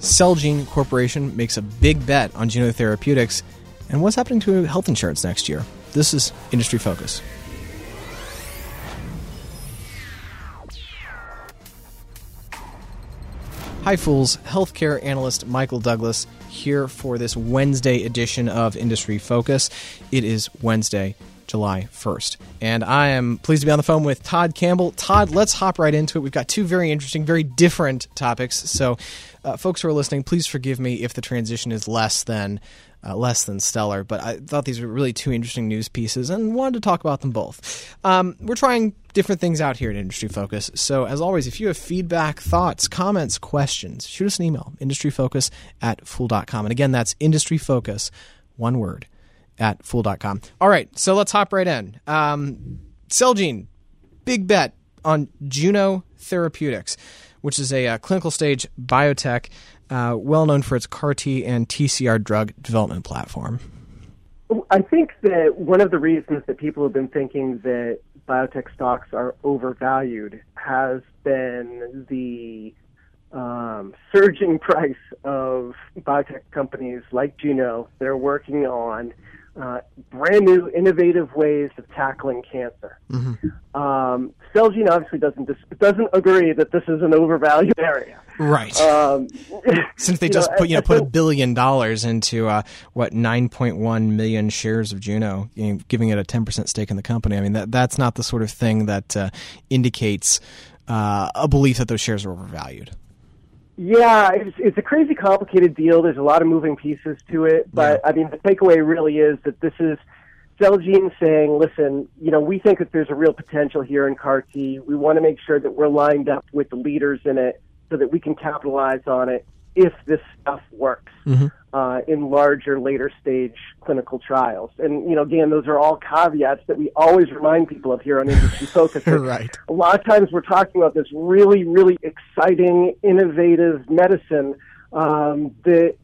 Celgene Corporation makes a big bet on Juno Therapeutics, and what's happening to health insurance next year. This is Industry Focus. Hi, Fools. Healthcare analyst Michael Douglass here for this Wednesday edition of Industry Focus. It is Wednesday, July 1st. And I am pleased to be on the phone with Todd Campbell. Todd, let's hop right into it. We've got two very interesting, very different topics. So, uh, folks who are listening, please forgive me if the transition is less than uh, less than stellar, but I thought these were really two interesting news pieces and wanted to talk about them both. Um, we're trying different things out here at Industry Focus. So, as always, if you have feedback, thoughts, comments, questions, shoot us an email, industryfocus at fool.com. And again, that's industryfocus, one word, at fool.com. All right, so let's hop right in. Um, Celgene, big bet on Juno Therapeutics, which is a uh, clinical stage biotech uh, well known for its CAR T and TCR drug development platform. I think that one of the reasons that people have been thinking that biotech stocks are overvalued has been the um, surging price of biotech companies like Juno. They're working on uh, brand new, innovative ways of tackling cancer. Mm-hmm. Um, Celgene obviously doesn't dis- doesn't agree that this is an overvalued area. Right. Um, Since they just know, put you know put a billion dollars into uh, what nine point one million shares of Juno, you know, giving it a ten percent stake in the company. I mean that that's not the sort of thing that uh, indicates uh, a belief that those shares are overvalued. Yeah, it's, it's a crazy complicated deal. There's a lot of moving pieces to it, but yeah. I mean, the takeaway really is that this is Celgene saying, listen, you know, we think that there's a real potential here in CAR T. We want to make sure that we're lined up with the leaders in it so that we can capitalize on it if this stuff works mm-hmm. uh, in larger, later stage clinical trials. And, you know, again, those are all caveats that we always remind people of here on Industry Focus. right. A lot of times we're talking about this really, really exciting, innovative medicine um, that,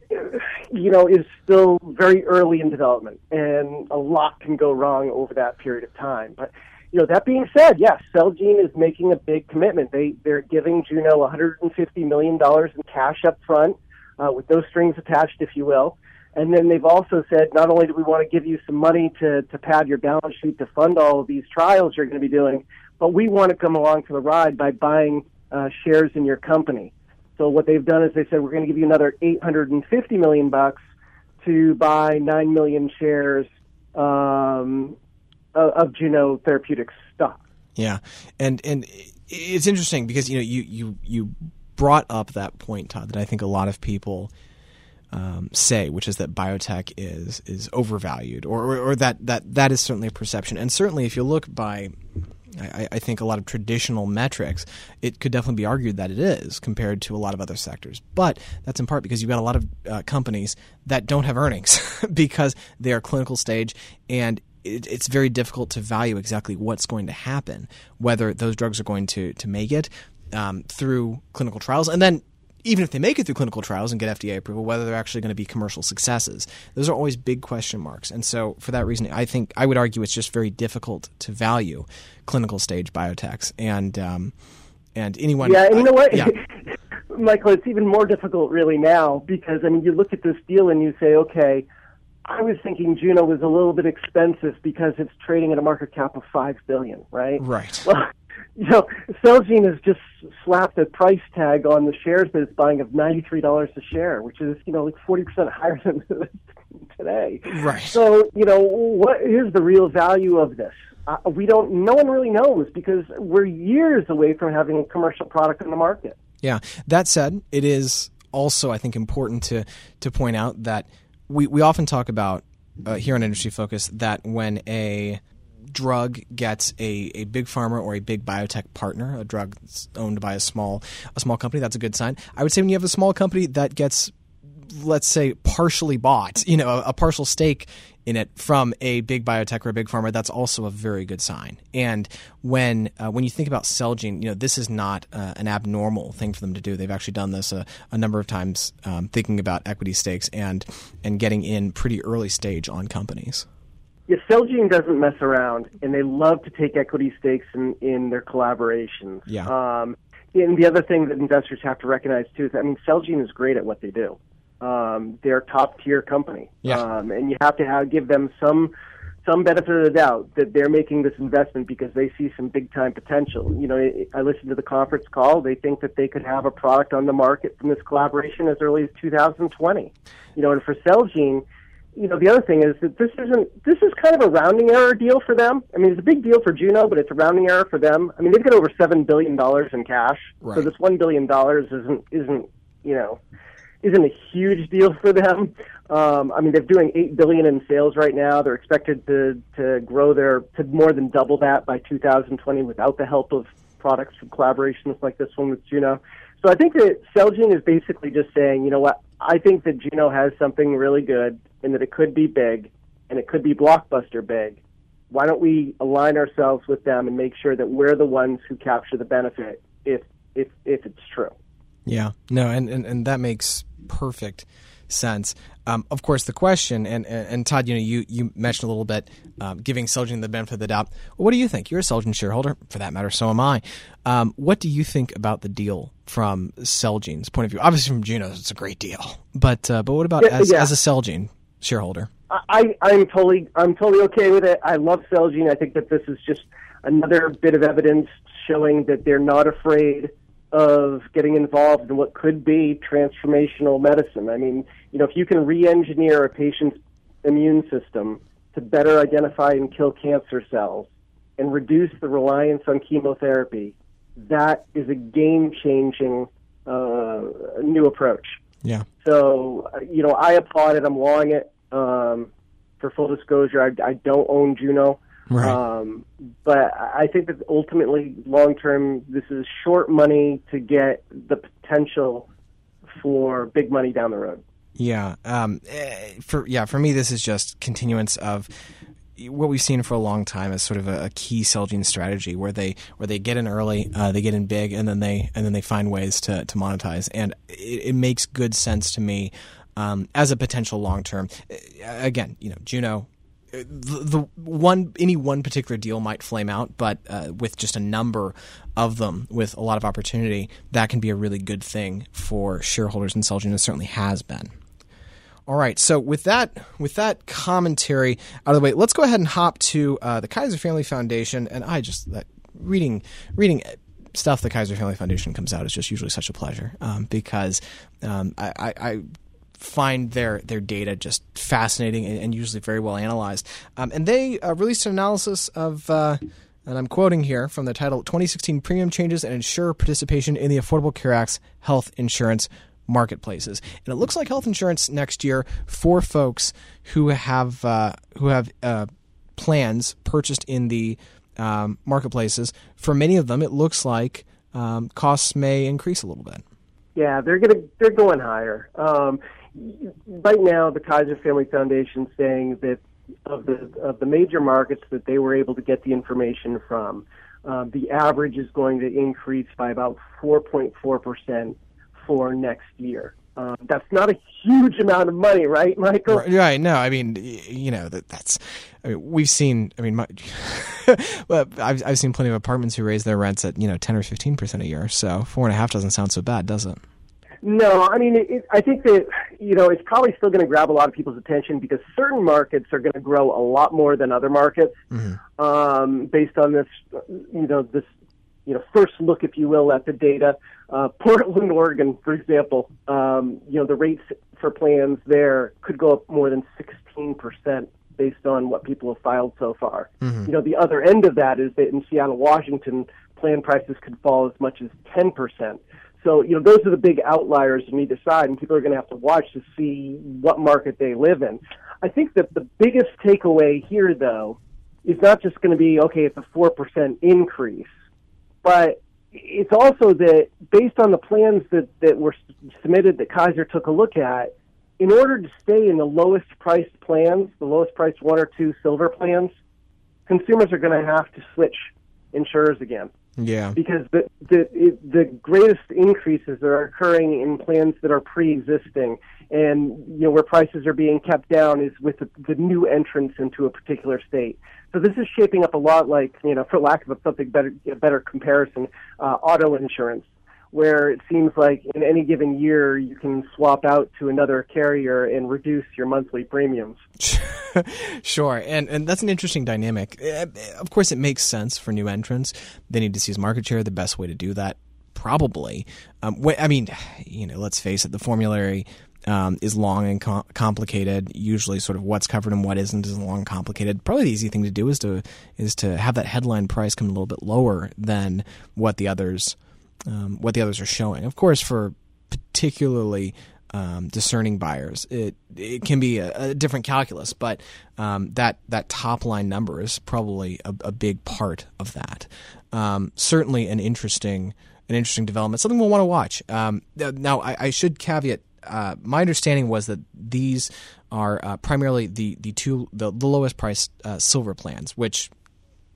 you know, is still very early in development. And a lot can go wrong over that period of time. But, you know, that being said, yes, Celgene is making a big commitment. They they're giving Juno 150 million dollars in cash up front, uh, with no strings attached, if you will. And then they've also said, not only do we want to give you some money to to pad your balance sheet to fund all of these trials you're going to be doing, but we want to come along for the ride by buying uh, shares in your company. So what they've done is they said we're going to give you another 850 million bucks to buy nine million shares um, of, of Juno Therapeutics stock. Yeah, and and it's interesting because you know you you you brought up that point, Todd, that I think a lot of people. Um, say, which is that biotech is is overvalued, or, or, or, that that that is certainly a perception. And certainly, if you look by, I, I, think a lot of traditional metrics, it could definitely be argued that it is compared to a lot of other sectors. But that's in part because you've got a lot of uh, companies that don't have earnings because they are clinical stage, and it, it's very difficult to value exactly what's going to happen, whether those drugs are going to to make it um, through clinical trials, and then even if they make it through clinical trials and get FDA approval, whether they're actually going to be commercial successes. Those are always big question marks. And so, for that reason, I think I would argue it's just very difficult to value clinical stage biotechs. And um, and anyone, yeah, and you know what, yeah. Michael, it's even more difficult really now because I mean, you look at this deal and you say, okay, I was thinking Juno was a little bit expensive because it's trading at a market cap of five billion, right? Right. Well, you know, Celgene has just slapped a price tag on the shares that it's buying of ninety three dollars a share, which is you know like forty percent higher than today. Right. So you know, what is the real value of this? Uh, we don't. No one really knows because we're years away from having a commercial product in the market. Yeah. That said, it is also I think important to to point out that we, we often talk about uh, here on Industry Focus that when a drug gets a, a big pharma or a big biotech partner, a drug owned by a small a small company, that's a good sign. I would say when you have a small company that gets let's say partially bought, you know, a, a partial stake in it from a big biotech or a big pharma, that's also a very good sign. And when uh, when you think about Celgene, you know this is not uh, an abnormal thing for them to do. They've actually done this a, a number of times, um, thinking about equity stakes and and getting in pretty early stage on companies. Yeah, Celgene doesn't mess around, and they love to take equity stakes in in their collaborations. Yeah. Um, and the other thing that investors have to recognize too is, I mean, Celgene is great at what they do. Um, they're top tier company, Yeah. um, and you have to have, give them some some benefit of the doubt that they're making this investment because they see some big time potential. You know, I- I listened to the conference call. They think that they could have a product on the market from this collaboration as early as 2020. You know, and for Celgene, you know, the other thing is that this isn't this is kind of a rounding error deal for them. I mean, it's a big deal for Juno, but it's a rounding error for them. I mean, they've got over seven billion dollars in cash, so this one billion dollars isn't isn't you know isn't a huge deal for them. Um, I mean, they're doing eight billion in sales right now. They're expected to to grow their to more than double that by 2020 without the help of products from collaborations like this one with Juno. So I think that Celgene is basically just saying, you know what? I think that Juno has something really good, and that it could be big, and it could be blockbuster big. Why don't we align ourselves with them and make sure that we're the ones who capture the benefit if if if it's true? Yeah, no, and, and, and that makes perfect sense. Um, of course, the question, and, and, and Todd, you know, you, you mentioned a little bit um, giving Celgene the benefit of the doubt. What do you think? You're a Celgene shareholder, for that matter. So am I. Um, what do you think about the deal from Celgene's point of view? Obviously, from Juno's, it's a great deal. But uh, but what about Yeah, as, yeah. as a Celgene shareholder? I, I'm totally I'm totally okay with it. I love Celgene. I think that this is just another bit of evidence showing that they're not afraid of getting involved in what could be transformational medicine. I mean, you know, if you can re-engineer a patient's immune system to better identify and kill cancer cells and reduce the reliance on chemotherapy, that is a game-changing uh, new approach. Yeah. So, uh, you know, I applaud it. I'm long it. Um, for full disclosure, I, I don't own Juno. Right. Um, but I think that ultimately, long term, this is short money to get the potential for big money down the road. Yeah. Um, eh, for yeah, for me, this is just continuance of what we've seen for a long time as sort of a, a key Celgene strategy, where they where they get in early, uh, they get in big, and then they and then they find ways to to monetize, and it, it makes good sense to me um, as a potential long term. Again, you know, Juno. The, the one any one particular deal might flame out, but uh, with just a number of them with a lot of opportunity, that can be a really good thing for shareholders in Celgene. It certainly has been. All right. So with that with that commentary out of the way, let's go ahead and hop to uh, the Kaiser Family Foundation. And I just that reading reading stuff the Kaiser Family Foundation comes out is just usually such a pleasure um, because um, I, I, I find their their data just fascinating and, and usually very well analyzed. Um, and they uh, released an analysis of. Uh, and I'm quoting here from the title 2016 Premium Changes and Insurer Participation in the Affordable Care Act's Health Insurance Marketplaces. And it looks like health insurance next year for folks who have uh, who have uh, plans purchased in the um, marketplaces. For many of them, it looks like um, costs may increase a little bit. Yeah, they're gonna they're going higher. Um, right now, the Kaiser Family Foundation saying that of the of the major markets that they were able to get the information from, um, the average is going to increase by about 4.4 percent for next year. Um, that's not a huge amount of money, right, Michael? Right, right. No, I mean, you know that that's. I mean, we've seen. I mean, my, well, I've I've seen plenty of apartments who raise their rents at you know ten or fifteen percent a year. So four and a half doesn't sound so bad, does it? No, I mean, it, it, I think that you know it's probably still going to grab a lot of people's attention because certain markets are going to grow a lot more than other markets, um, based on this, you know, this, you know, first look, if you will, at the data. Uh, Portland, Oregon, for example, um, you know, the rates for plans there could go up more than sixteen percent based on what people have filed so far. You know, the other end of that is that in Seattle, Washington, plan prices could fall as much as ten percent. So, you know, those are the big outliers on either side, and people are going to have to watch to see what market they live in. I think that the biggest takeaway here, though, is not just going to be, okay, it's a 4% increase, but it's also that based on the plans that, that were submitted that Kaiser took a look at, in order to stay in the lowest priced plans, the lowest priced one or two silver plans, consumers are going to have to switch insurers again Yeah. because the the it, the greatest increases that are occurring in plans that are pre-existing, and you know where prices are being kept down is with the, the new entrance into a particular state. So this is shaping up a lot like you know, for lack of a, something better better comparison, uh, auto insurance. Where it seems like in any given year you can swap out to another carrier and reduce your monthly premiums. sure, and and that's an interesting dynamic. Eh, of course, it makes sense for new entrants. They need to seize market share. The best way to do that, probably. Um, I mean, you know, let's face it. The formulary um, is long and com- complicated. Usually, sort of what's covered and what isn't is long and complicated. Probably the easy thing to do is to is to have that headline price come a little bit lower than what the others um, what the others are showing. Of course, for particularly um, discerning buyers, it it can be a, a different calculus, but um, that that top line number is probably a, a big part of that. Um, certainly, an interesting an interesting development, something we'll want to watch. Um, now, I, I, should caveat. Uh, my understanding was that these are uh, primarily the the two the, the lowest price uh, silver plans, which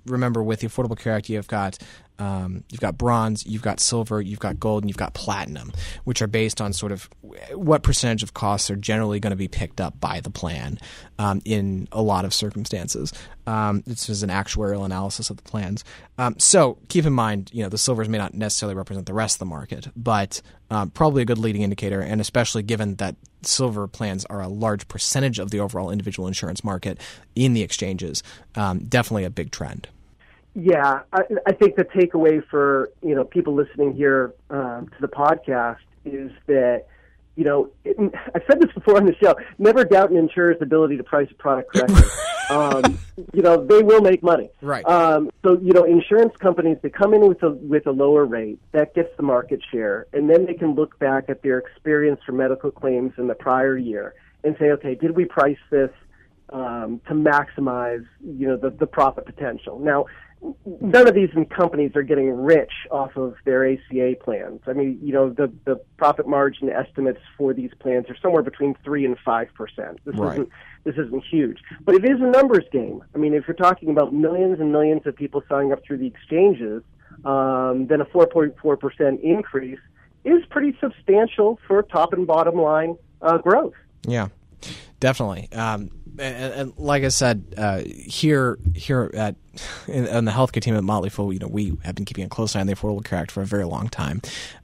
remember with the Affordable Care Act, you've got um, you've got bronze, you've got silver, you've got gold, and you've got platinum, which are based on sort of what percentage of costs are generally going to be picked up by the plan um, in a lot of circumstances. Um, this is an actuarial analysis of the plans. Um, so keep in mind, you know, the silvers may not necessarily represent the rest of the market, but um, probably a good leading indicator, and especially given that silver plans are a large percentage of the overall individual insurance market in the exchanges, um, definitely a big trend. Yeah, I, I think the takeaway for you know people listening here um, to the podcast is that you know it, I've said this before on the show. Never doubt an insurer's ability to price a product correctly. um, you know they will make money. Right. Um, so you know insurance companies they come in with a with a lower rate that gets the market share, and then they can look back at their experience for medical claims in the prior year and say, okay, did we price this? Um, to maximize, you know, the, the profit potential. Now, none of these companies are getting rich off of their ACA plans. I mean, you know, the the profit margin estimates for these plans are somewhere between three and five percent. This right. isn't this isn't huge, but it is a numbers game. I mean, if you're talking about millions and millions of people signing up through the exchanges, um, then a 4.4 percent increase is pretty substantial for top and bottom line uh, growth. Yeah, definitely. Um, and, and, like I said, uh, here here at in, in, the healthcare team at Motley Fool, you know, we have been keeping a close eye on the Affordable Care Act for a very long time,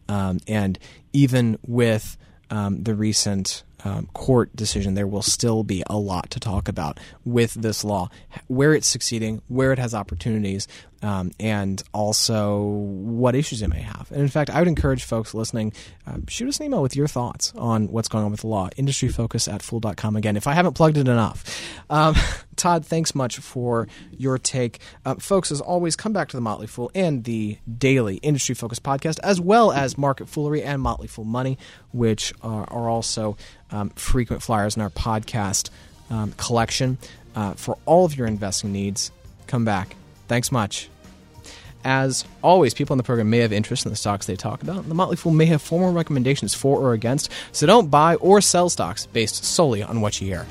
um, and even with um, the recent um, court decision, there will still be a lot to talk about with this law, where it's succeeding, where it has opportunities, um, and also what issues it may have. And in fact, I would encourage folks listening, uh, shoot us an email with your thoughts on what's going on with the law. Industryfocus at fool.com. Again, if I haven't plugged it enough. Um, Todd, thanks much for your take. Uh, folks, as always, come back to the Motley Fool and the daily Industry Focus podcast, as well as Market Foolery and Motley Fool Money, which are, are also um, frequent flyers in our podcast um, collection. Uh, for all of your investing needs, come back. Thanks much. As always, people in the program may have interest in the stocks they talk about. The Motley Fool may have formal recommendations for or against, so don't buy or sell stocks based solely on what you hear.